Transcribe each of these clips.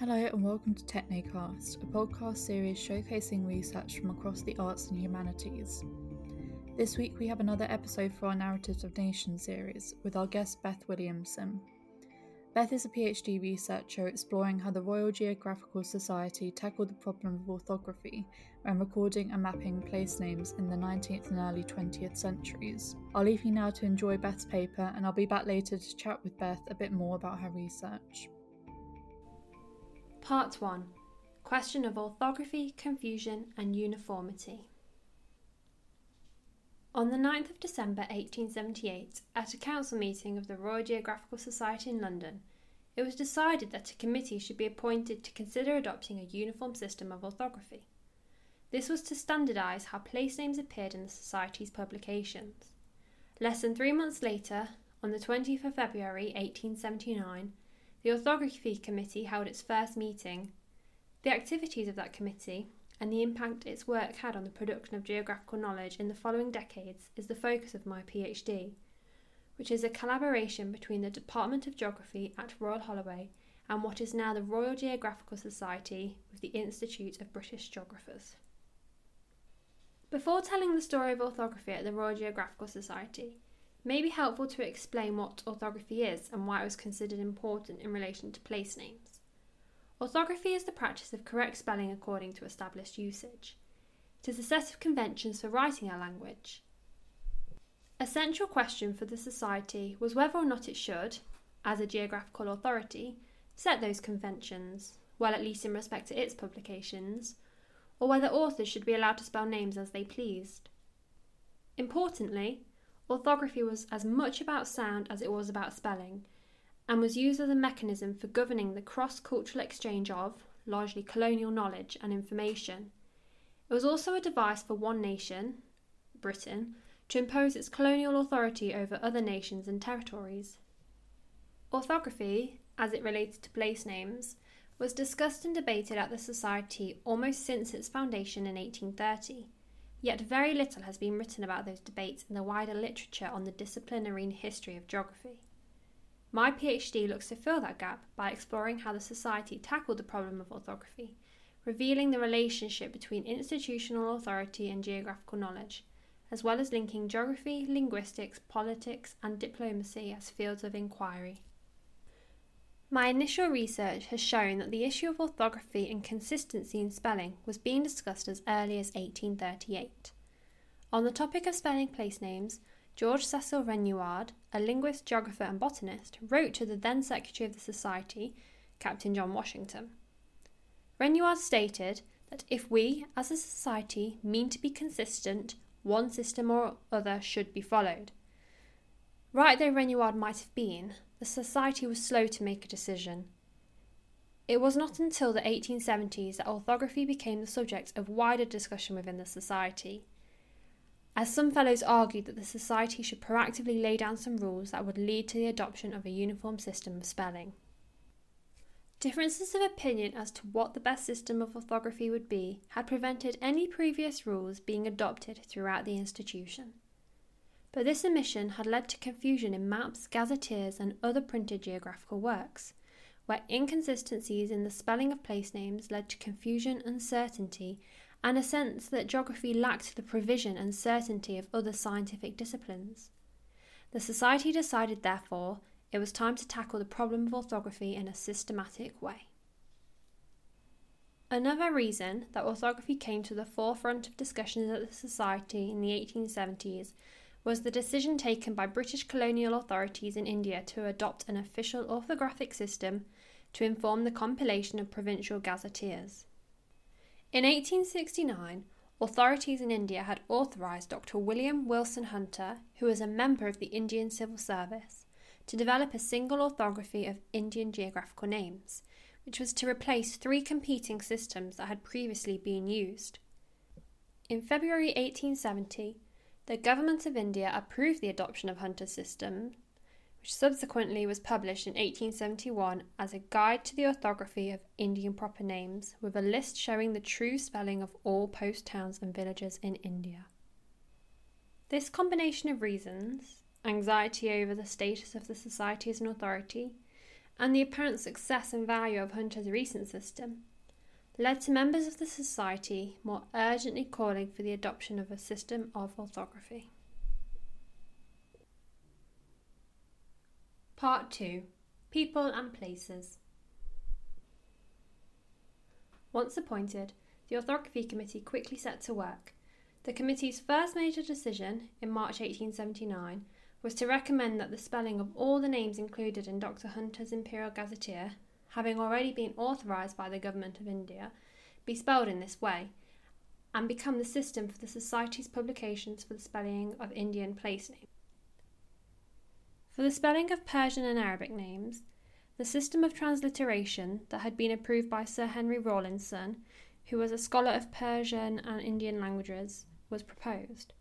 Hello and welcome to Technecast, a podcast series showcasing research from across the arts and humanities. This week we have another episode for our Narratives of Nations series with our guest Beth Williamson. Beth is a PhD researcher exploring how the Royal Geographical Society tackled the problem of orthography when recording and mapping place names in the 19th and early 20th centuries. I'll leave you now to enjoy Beth's paper and I'll be back later to chat with Beth a bit more about her research. Part 1 Question of Orthography, Confusion and Uniformity. On the 9th of December 1878, at a council meeting of the Royal Geographical Society in London, it was decided that a committee should be appointed to consider adopting a uniform system of orthography. This was to standardise how place names appeared in the Society's publications. Less than three months later, on the 20th of February 1879, the Orthography Committee held its first meeting. The activities of that committee and the impact its work had on the production of geographical knowledge in the following decades is the focus of my PhD, which is a collaboration between the Department of Geography at Royal Holloway and what is now the Royal Geographical Society with the Institute of British Geographers. Before telling the story of orthography at the Royal Geographical Society, may be helpful to explain what orthography is and why it was considered important in relation to place names. Orthography is the practice of correct spelling according to established usage. It is a set of conventions for writing a language. A central question for the Society was whether or not it should, as a geographical authority, set those conventions, well, at least in respect to its publications, or whether authors should be allowed to spell names as they pleased. Importantly, Orthography was as much about sound as it was about spelling, and was used as a mechanism for governing the cross cultural exchange of, largely colonial knowledge and information. It was also a device for one nation, Britain, to impose its colonial authority over other nations and territories. Orthography, as it related to place names, was discussed and debated at the Society almost since its foundation in 1830 Yet very little has been written about those debates in the wider literature on the disciplinary history of geography. My PhD looks to fill that gap by exploring how the Society tackled the problem of orthography, revealing the relationship between institutional authority and geographical knowledge, as well as linking geography, linguistics, politics, and diplomacy as fields of inquiry. My initial research has shown that the issue of orthography and consistency in spelling was being discussed as early as 1838. On the topic of spelling place names, George Cecil Renouard, a linguist, geographer, and botanist, wrote to the then Secretary of the Society, Captain John Washington. Renouard stated that if we, as a society, mean to be consistent, one system or other should be followed. Right though Renouard might have been, the Society was slow to make a decision. It was not until the 1870s that orthography became the subject of wider discussion within the Society. As some fellows argued that the Society should proactively lay down some rules that would lead to the adoption of a uniform system of spelling. Differences of opinion as to what the best system of orthography would be had prevented any previous rules being adopted throughout the institution. But this omission had led to confusion in maps, gazetteers, and other printed geographical works, where inconsistencies in the spelling of place names led to confusion, uncertainty, and a sense that geography lacked the provision and certainty of other scientific disciplines. The Society decided, therefore, it was time to tackle the problem of orthography in a systematic way. Another reason that orthography came to the forefront of discussions at the Society in the 1870s was the decision taken by British colonial authorities in India to adopt an official orthographic system to inform the compilation of provincial gazetteers. In 1869, authorities in India had authorised Dr. William Wilson Hunter, who was a member of the Indian Civil Service, to develop a single orthography of Indian geographical names, which was to replace three competing systems that had previously been used. In February 1870, the Government of India approved the adoption of Hunter's system, which subsequently was published in 1871 as a guide to the orthography of Indian proper names, with a list showing the true spelling of all post towns and villages in India. This combination of reasons, anxiety over the status of the society as an authority, and the apparent success and value of Hunter's recent system led to members of the Society more urgently calling for the adoption of a system of orthography. Part 2 People and Places Once appointed, the Orthography Committee quickly set to work. The committee's first major decision, in March 1879, was to recommend that the spelling of all the names included in Dr. Hunter's Imperial Gazetteer having already been authorised by the Government of India, be spelled in this way, and become the system for the Society's publications for the spelling of Indian place names. For the spelling of Persian and Arabic names, the system of transliteration that had been approved by Sir Henry Rawlinson, who was a scholar of Persian and Indian languages, was proposed.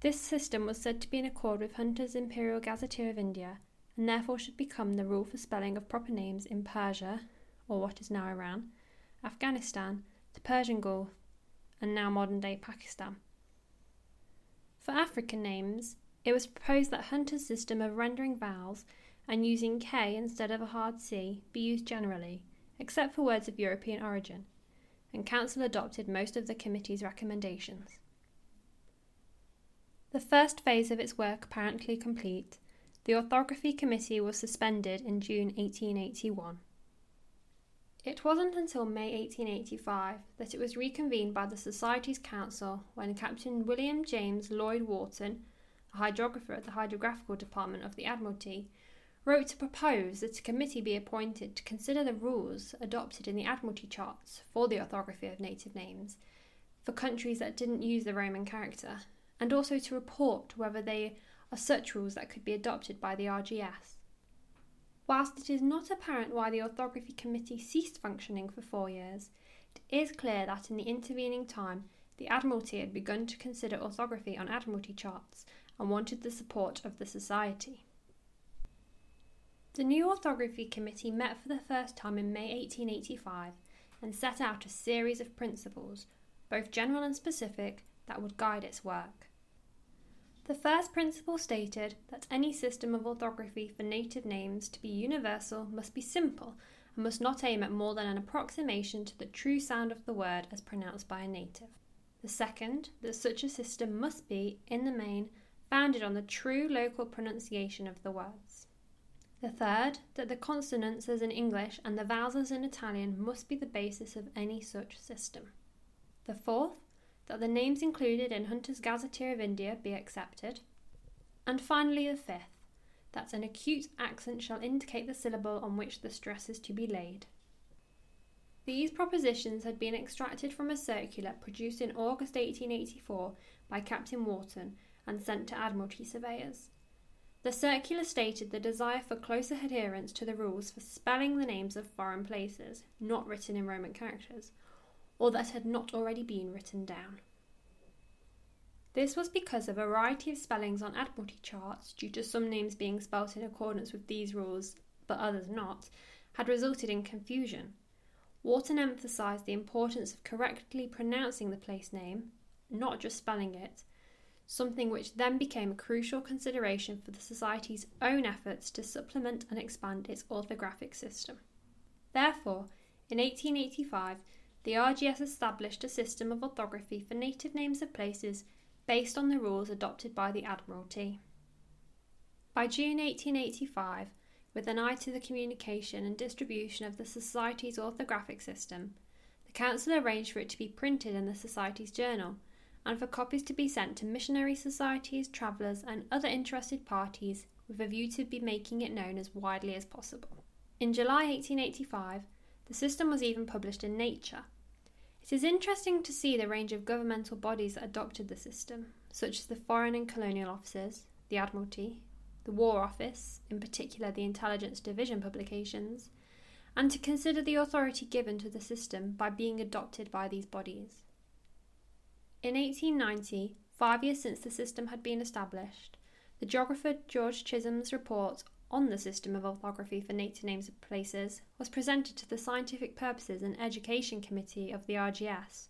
This system was said to be in accord with Hunter's Imperial Gazetteer of India and therefore should become the rule for spelling of proper names in Persia, or what is now Iran, Afghanistan, the Persian Gulf, and now modern day Pakistan. For African names, it was proposed that Hunter's system of rendering vowels and using K instead of a hard C be used generally, except for words of European origin, and Council adopted most of the committee's recommendations. The first phase of its work apparently complete, the Orthography Committee was suspended in June 1881. It wasn't until May 1885 that it was reconvened by the Society's Council when Captain William James Lloyd Wharton, a hydrographer at the Hydrographical Department of the Admiralty, wrote to propose that a committee be appointed to consider the rules adopted in the Admiralty charts for the orthography of native names for countries that didn't use the Roman character, and also to report whether they are such rules that could be adopted by the RGS. Whilst it is not apparent why the Orthography Committee ceased functioning for four years, it is clear that in the intervening time the Admiralty had begun to consider orthography on Admiralty charts and wanted the support of the Society. The new Orthography Committee met for the first time in May 1885 and set out a series of principles, both general and specific, that would guide its work. The first principle stated that any system of orthography for native names to be universal must be simple and must not aim at more than an approximation to the true sound of the word as pronounced by a native. The second, that such a system must be, in the main, founded on the true local pronunciation of the words. The third, that the consonants as in English and the vowels as in Italian must be the basis of any such system. The fourth, that the names included in Hunter's Gazetteer of India be accepted. And finally, the fifth, that an acute accent shall indicate the syllable on which the stress is to be laid. These propositions had been extracted from a circular produced in August 1884 by Captain Wharton and sent to Admiralty surveyors. The circular stated the desire for closer adherence to the rules for spelling the names of foreign places, not written in Roman characters, or that had not already been written down. This was because a variety of spellings on Admiralty charts, due to some names being spelt in accordance with these rules but others not, had resulted in confusion. Wharton emphasised the importance of correctly pronouncing the place name, not just spelling it, something which then became a crucial consideration for the Society's own efforts to supplement and expand its orthographic system. Therefore, in 1885, the RGS established a system of orthography for native names of places based on the rules adopted by the Admiralty. By June 1885, with an eye to the communication and distribution of the Society's orthographic system, the Council arranged for it to be printed in the Society's journal and for copies to be sent to missionary societies, travellers, and other interested parties with a view to be making it known as widely as possible. In July 1885, the system was even published in Nature, it is interesting to see the range of governmental bodies that adopted the system, such as the Foreign and Colonial Offices, the Admiralty, the War Office, in particular the Intelligence Division publications, and to consider the authority given to the system by being adopted by these bodies. In 1890, five years since the system had been established, the geographer George Chisholm's report on the system of orthography for native names of places was presented to the Scientific Purposes and Education Committee of the RGS.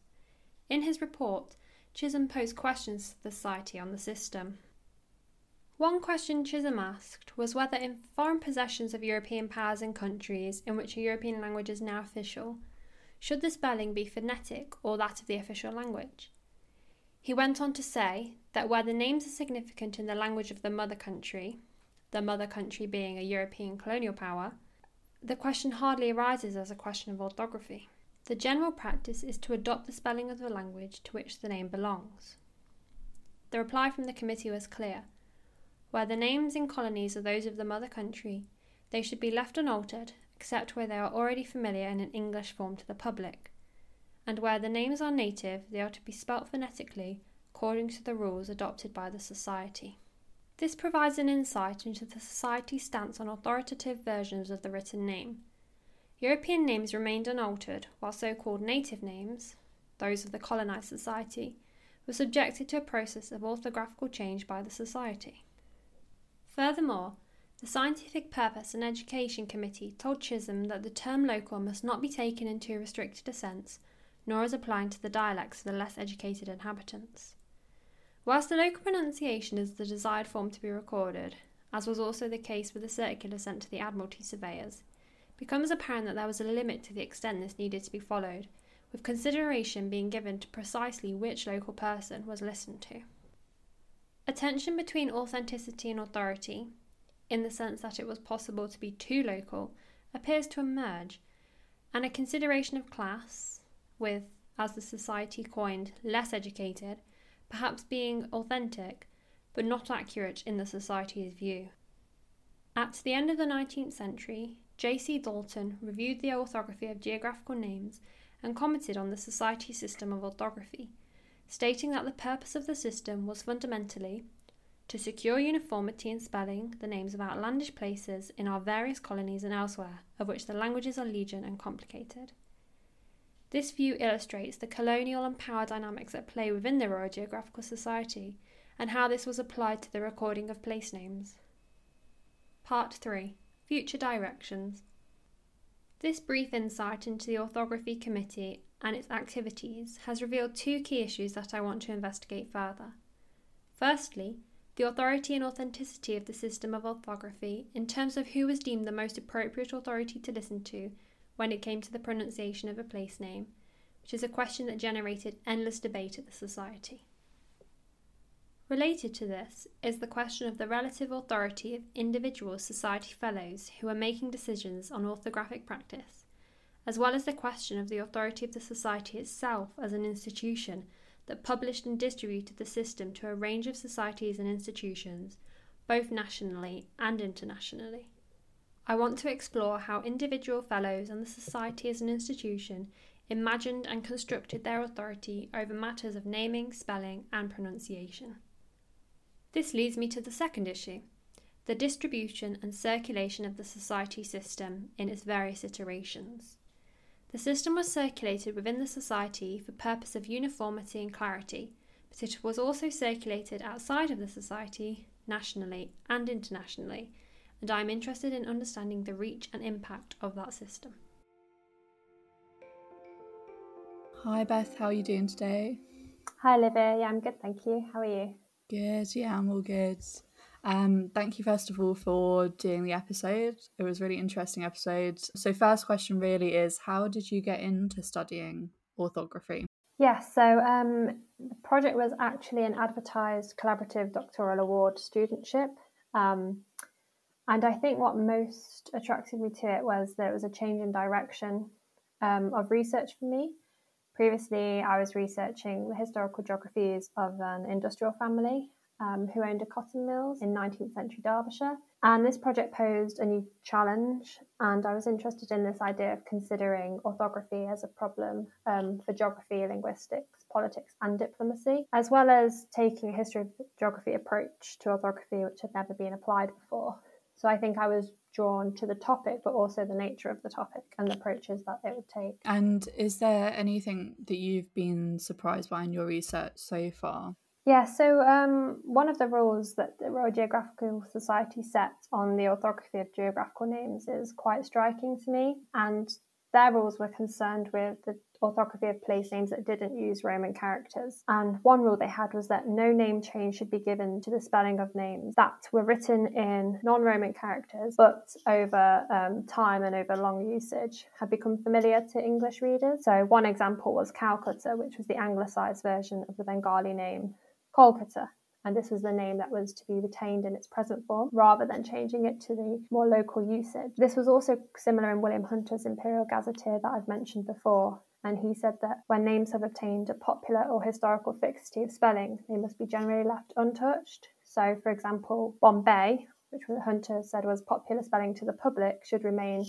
In his report, Chisholm posed questions to the Society on the system. One question Chisholm asked was whether, in foreign possessions of European powers and countries in which a European language is now official, should the spelling be phonetic or that of the official language? He went on to say that where the names are significant in the language of the mother country, the mother country being a European colonial power, the question hardly arises as a question of orthography. The general practice is to adopt the spelling of the language to which the name belongs. The reply from the committee was clear. Where the names in colonies are those of the mother country, they should be left unaltered, except where they are already familiar in an English form to the public. And where the names are native, they are to be spelt phonetically according to the rules adopted by the Society. This provides an insight into the Society's stance on authoritative versions of the written name. European names remained unaltered, while so called native names, those of the colonised society, were subjected to a process of orthographical change by the Society. Furthermore, the Scientific Purpose and Education Committee told Chisholm that the term local must not be taken in too restricted a sense, nor as applying to the dialects of the less educated inhabitants. Whilst the local pronunciation is the desired form to be recorded, as was also the case with the circular sent to the Admiralty surveyors, it becomes apparent that there was a limit to the extent this needed to be followed, with consideration being given to precisely which local person was listened to. A tension between authenticity and authority, in the sense that it was possible to be too local, appears to emerge, and a consideration of class, with, as the society coined, less educated, perhaps being authentic, but not accurate in the Society's view. At the end of the 19th century, J.C. Dalton reviewed the orthography of geographical names and commented on the Society's system of orthography, stating that the purpose of the system was fundamentally to secure uniformity in spelling the names of outlandish places in our various colonies and elsewhere, of which the languages are legion and complicated. This view illustrates the colonial and power dynamics at play within the Royal Geographical Society and how this was applied to the recording of place names. Part 3 Future Directions This brief insight into the Orthography Committee and its activities has revealed two key issues that I want to investigate further. Firstly, the authority and authenticity of the system of orthography in terms of who was deemed the most appropriate authority to listen to when it came to the pronunciation of a place name, which is a question that generated endless debate at the Society. Related to this is the question of the relative authority of individual Society Fellows who are making decisions on orthographic practice, as well as the question of the authority of the Society itself as an institution that published and distributed the system to a range of societies and institutions, both nationally and internationally. I want to explore how individual fellows and the Society as an institution imagined and constructed their authority over matters of naming, spelling, and pronunciation. This leads me to the second issue the distribution and circulation of the Society system in its various iterations. The system was circulated within the Society for purpose of uniformity and clarity, but it was also circulated outside of the Society, nationally and internationally and I am interested in understanding the reach and impact of that system. Hi Beth, how are you doing today? Hi Olivia, yeah, I'm good, thank you. How are you? Good, yeah, I'm all good. Um, thank you first of all for doing the episode. It was a really interesting episode. So, first question really is how did you get into studying orthography? Yeah, so um, the project was actually an advertised collaborative doctoral award studentship. Um, and I think what most attracted me to it was that it was a change in direction um, of research for me. Previously, I was researching the historical geographies of an industrial family um, who owned a cotton mills in 19th century Derbyshire. And this project posed a new challenge, and I was interested in this idea of considering orthography as a problem um, for geography, linguistics, politics, and diplomacy, as well as taking a history of geography approach to orthography, which had never been applied before. So I think I was drawn to the topic, but also the nature of the topic and the approaches that it would take. And is there anything that you've been surprised by in your research so far? Yeah, so um, one of the rules that the Royal Geographical Society sets on the orthography of geographical names is quite striking to me. And Their rules were concerned with the orthography of place names that didn't use Roman characters. And one rule they had was that no name change should be given to the spelling of names that were written in non Roman characters, but over um, time and over long usage had become familiar to English readers. So, one example was Calcutta, which was the anglicised version of the Bengali name Kolkata and this was the name that was to be retained in its present form rather than changing it to the more local usage. This was also similar in William Hunter's Imperial Gazetteer that I've mentioned before, and he said that when names have obtained a popular or historical fixity of spelling, they must be generally left untouched. So, for example, Bombay, which Hunter said was popular spelling to the public, should remain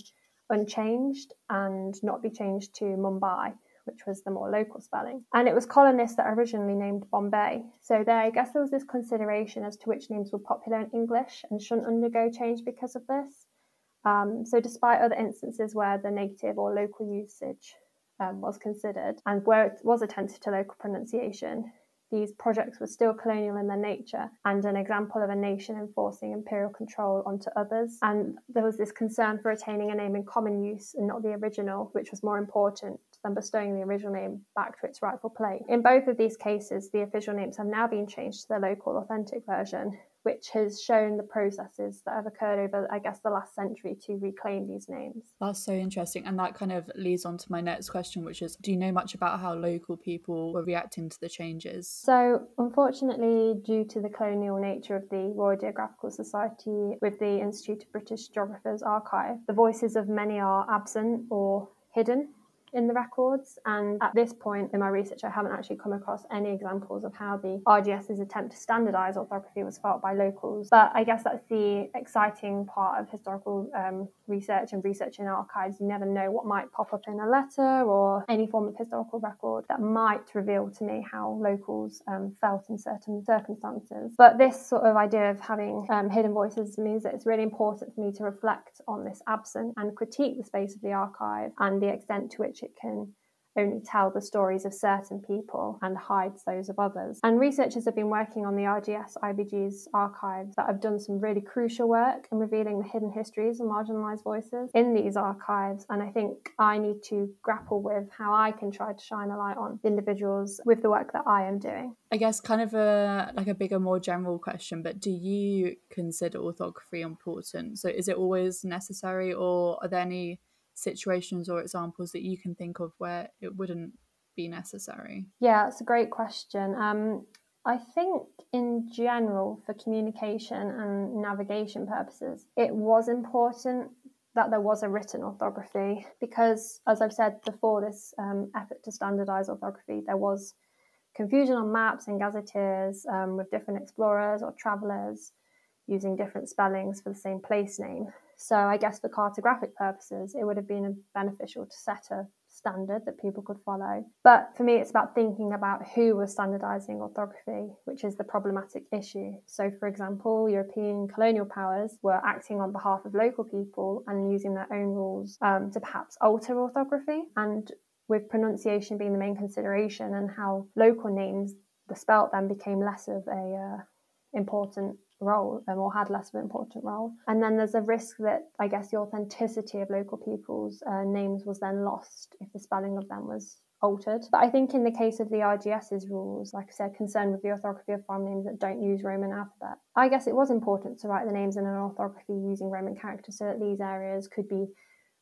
unchanged and not be changed to Mumbai which was the more local spelling. And it was colonists that originally named Bombay. So there, I guess there was this consideration as to which names were popular in English and shouldn't undergo change because of this. Um, so despite other instances where the native or local usage um, was considered and where it was attentive to local pronunciation, these projects were still colonial in their nature and an example of a nation enforcing imperial control onto others. And there was this concern for retaining a name in common use and not the original, which was more important than bestowing the original name back to its rightful place. In both of these cases, the official names have now been changed to the local authentic version, which has shown the processes that have occurred over, I guess, the last century to reclaim these names. That's so interesting. And that kind of leads on to my next question, which is do you know much about how local people were reacting to the changes? So, unfortunately, due to the colonial nature of the Royal Geographical Society with the Institute of British Geographers archive, the voices of many are absent or hidden in the records. And at this point in my research, I haven't actually come across any examples of how the RGS's attempt to standardise orthography was felt by locals. But I guess that's the exciting part of historical um, research and research in archives. You never know what might pop up in a letter or any form of historical record that might reveal to me how locals um, felt in certain circumstances. But this sort of idea of having um, hidden voices means that it's really important for me to reflect on this absence and critique the space of the archive and the extent to which which it can only tell the stories of certain people and hides those of others. And researchers have been working on the RGS IBG's archives that have done some really crucial work in revealing the hidden histories of marginalised voices in these archives. And I think I need to grapple with how I can try to shine a light on individuals with the work that I am doing. I guess kind of a like a bigger, more general question, but do you consider orthography important? So is it always necessary or are there any situations or examples that you can think of where it wouldn't be necessary? Yeah, it's a great question. Um, I think in general, for communication and navigation purposes, it was important that there was a written orthography because, as I've said before, this um, effort to standardize orthography, there was confusion on maps and gazetteers um, with different explorers or travelers using different spellings for the same place name. So I guess for cartographic purposes, it would have been beneficial to set a standard that people could follow. But for me, it's about thinking about who was standardizing orthography, which is the problematic issue. So, for example, European colonial powers were acting on behalf of local people and using their own rules um, to perhaps alter orthography. And with pronunciation being the main consideration and how local names, the spelt then became less of a uh, important role um, or had less of an important role. And then there's a risk that I guess the authenticity of local people's uh, names was then lost if the spelling of them was altered. But I think in the case of the RGS's rules, like I said, concerned with the orthography of farm names that don't use Roman alphabet, I guess it was important to write the names in an orthography using Roman characters so that these areas could be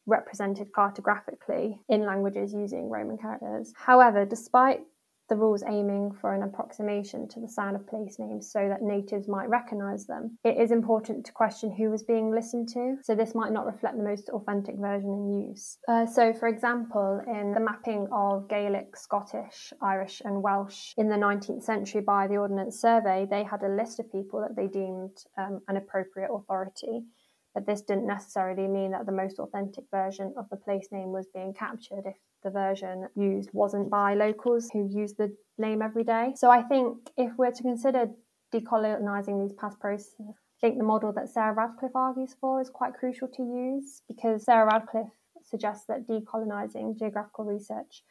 represented cartographically in languages using Roman characters. However, despite the rules aiming for an approximation to the sound of place names so that natives might recognise them. It is important to question who was being listened to, so this might not reflect the most authentic version in use. Uh, so, for example, in the mapping of Gaelic, Scottish, Irish, and Welsh in the 19th century by the Ordnance Survey, they had a list of people that they deemed um, an appropriate authority. But this didn't necessarily mean that the most authentic version of the place name was being captured if the version used wasn't by locals who use the name every day. So I think if we're to consider decolonising these past processes, I think the model that Sarah Radcliffe argues for is quite crucial to use because Sarah Radcliffe suggests that decolonising geographical research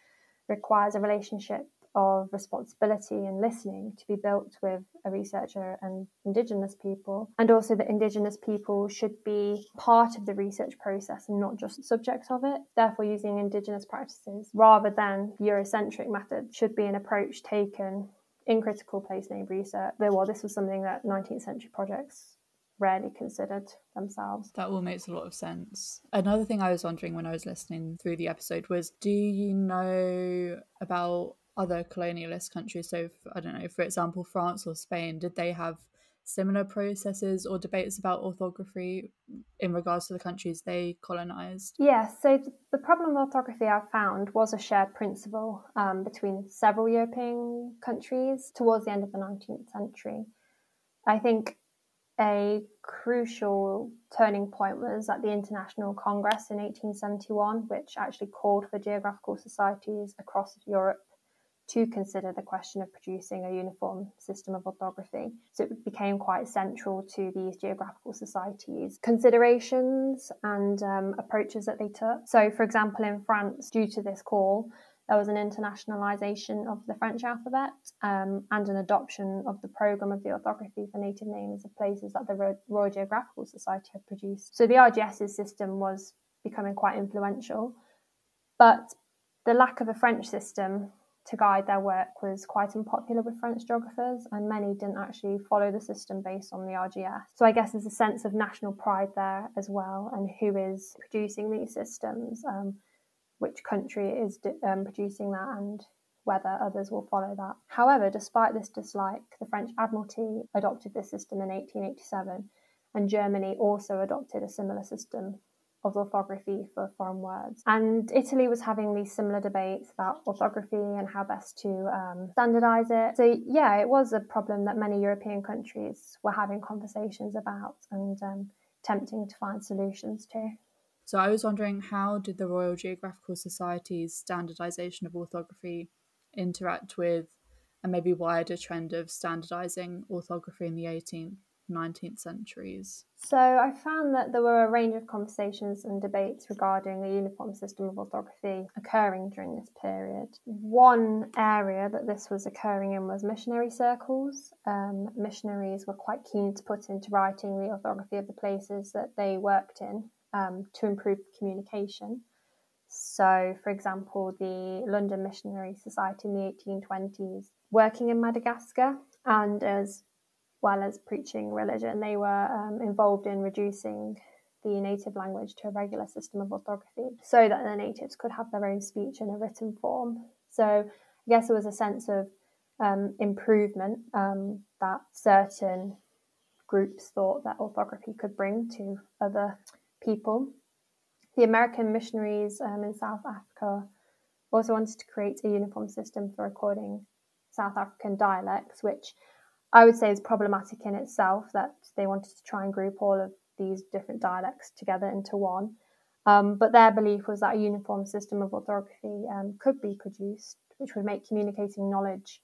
requires a relationship of responsibility and listening to be built with a researcher and Indigenous people, and also that Indigenous people should be part of the research process and not just subjects of it. Therefore, using Indigenous practices rather than Eurocentric methods should be an approach taken in critical place name research. Though, well, this was something that 19th century projects rarely considered themselves. That all makes a lot of sense. Another thing I was wondering when I was listening through the episode was do you know about other colonialist countries? So, I don't know, for example, France or Spain, did they have similar processes or debates about orthography in regards to the countries they colonized? Yes, so the problem of orthography I found was a shared principle um, between several European countries towards the end of the 19th century. I think a crucial turning point was at the International Congress in 1871, which actually called for geographical societies across Europe to consider the question of producing a uniform system of orthography. So it became quite central to these geographical societies' considerations and um, approaches that they took. So, for example, in France, due to this call, there was an internationalization of the French alphabet um, and an adoption of the program of the orthography for native names of places that the Royal Geographical Society had produced. So the RGS's system was becoming quite influential, but the lack of a French system to guide their work was quite unpopular with French geographers, and many didn't actually follow the system based on the RGS. So I guess there's a sense of national pride there as well, and who is producing these systems. Um, which country is um, producing that and whether others will follow that. However, despite this dislike, the French Admiralty adopted this system in 1887, and Germany also adopted a similar system of orthography for foreign words. And Italy was having these similar debates about orthography and how best to um, standardize it. So, yeah, it was a problem that many European countries were having conversations about and um, attempting to find solutions to. So I was wondering how did the Royal Geographical Society's standardization of orthography interact with a maybe wider trend of standardizing orthography in the 18th 19th centuries? So I found that there were a range of conversations and debates regarding a uniform system of orthography occurring during this period. One area that this was occurring in was missionary circles. Um, missionaries were quite keen to put into writing the orthography of the places that they worked in um, to improve communication. So, for example, the London Missionary Society in the 1820s, working in Madagascar, and as well as preaching religion, they were um, involved in reducing the native language to a regular system of orthography so that the natives could have their own speech in a written form. So, I guess there was a sense of um, improvement um, that certain groups thought that orthography could bring to other people. The American missionaries um, in South Africa also wanted to create a uniform system for recording South African dialects, which I would say is problematic in itself that they wanted to try and group all of these different dialects together into one. Um, but their belief was that a uniform system of orthography um, could be produced, which would make communicating knowledge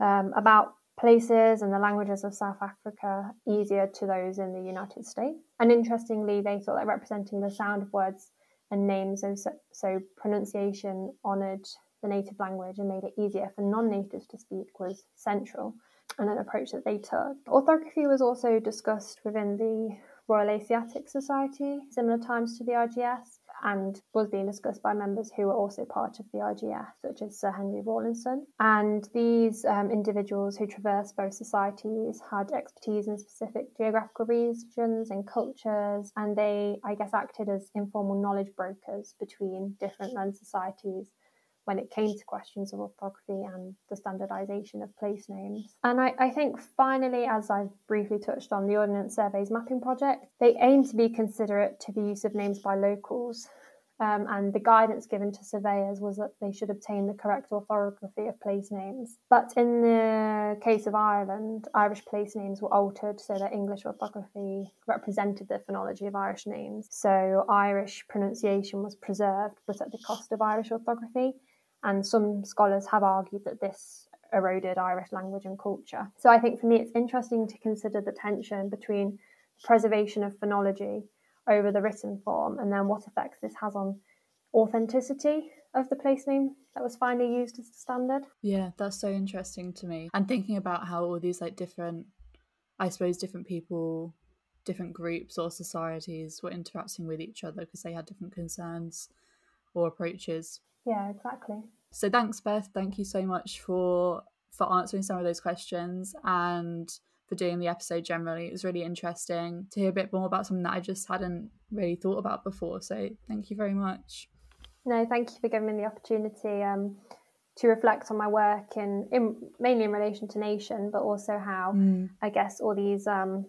um, about places and the languages of South Africa easier to those in the United States. And interestingly, they thought that representing the sound of words and names, so, so pronunciation honoured the native language and made it easier for non natives to speak was central and an approach that they took. Orthography was also discussed within the Royal Asiatic Society, similar times to the RGS, and was being discussed by members who were also part of the RGS, such as Sir Henry Rawlinson. And these um, individuals who traversed both societies had expertise in specific geographical regions and cultures, and they, I guess, acted as informal knowledge brokers between different land societies when it came to questions of orthography and the standardisation of place names. And I, I, think finally, as I've briefly touched on, the Ordnance Survey's mapping project, they aim to be considerate to the use of names by locals. Um, and the guidance given to surveyors was that they should obtain the correct orthography of place names. But in the case of Ireland, Irish place names were altered so that English orthography represented the phonology of Irish names. So Irish pronunciation was preserved, but at the cost of Irish orthography and some scholars have argued that this eroded Irish language and culture. So I think for me, it's interesting to consider the tension between preservation of phonology over the written form and then what effects this has on authenticity of the place name that was finally used as the standard. Yeah, that's so interesting to me. And thinking about how all these like different, I suppose, different people, different groups or societies were interacting with each other because they had different concerns or approaches. Yeah, exactly. So thanks, Beth. Thank you so much for for answering some of those questions and for doing the episode generally. It was really interesting to hear a bit more about something that I just hadn't really thought about before. So thank you very much. No, thank you for giving me the opportunity um, to reflect on my work in, in, mainly in relation to nation, but also how mm. I guess all these um,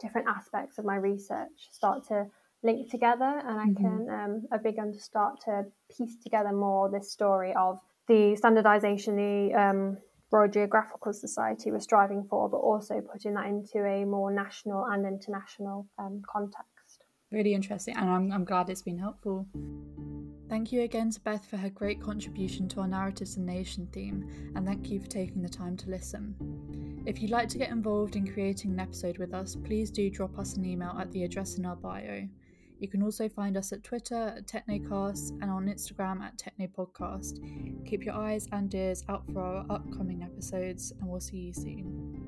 different aspects of my research start to link together, and I mm-hmm. can um, I've begun to start to piece together more this story of the standardization the um, Royal Geographical Society was striving for, but also putting that into a more national and international um, context. Really interesting, and I'm, I'm glad it's been helpful. Thank you again to Beth for her great contribution to our Narratives and Nation theme, and thank you for taking the time to listen. If you'd like to get involved in creating an episode with us, please do drop us an email at the address in our bio. You can also find us at Twitter at Technecast and on Instagram at Technopodcast. Keep your eyes and ears out for our upcoming episodes, and we'll see you soon.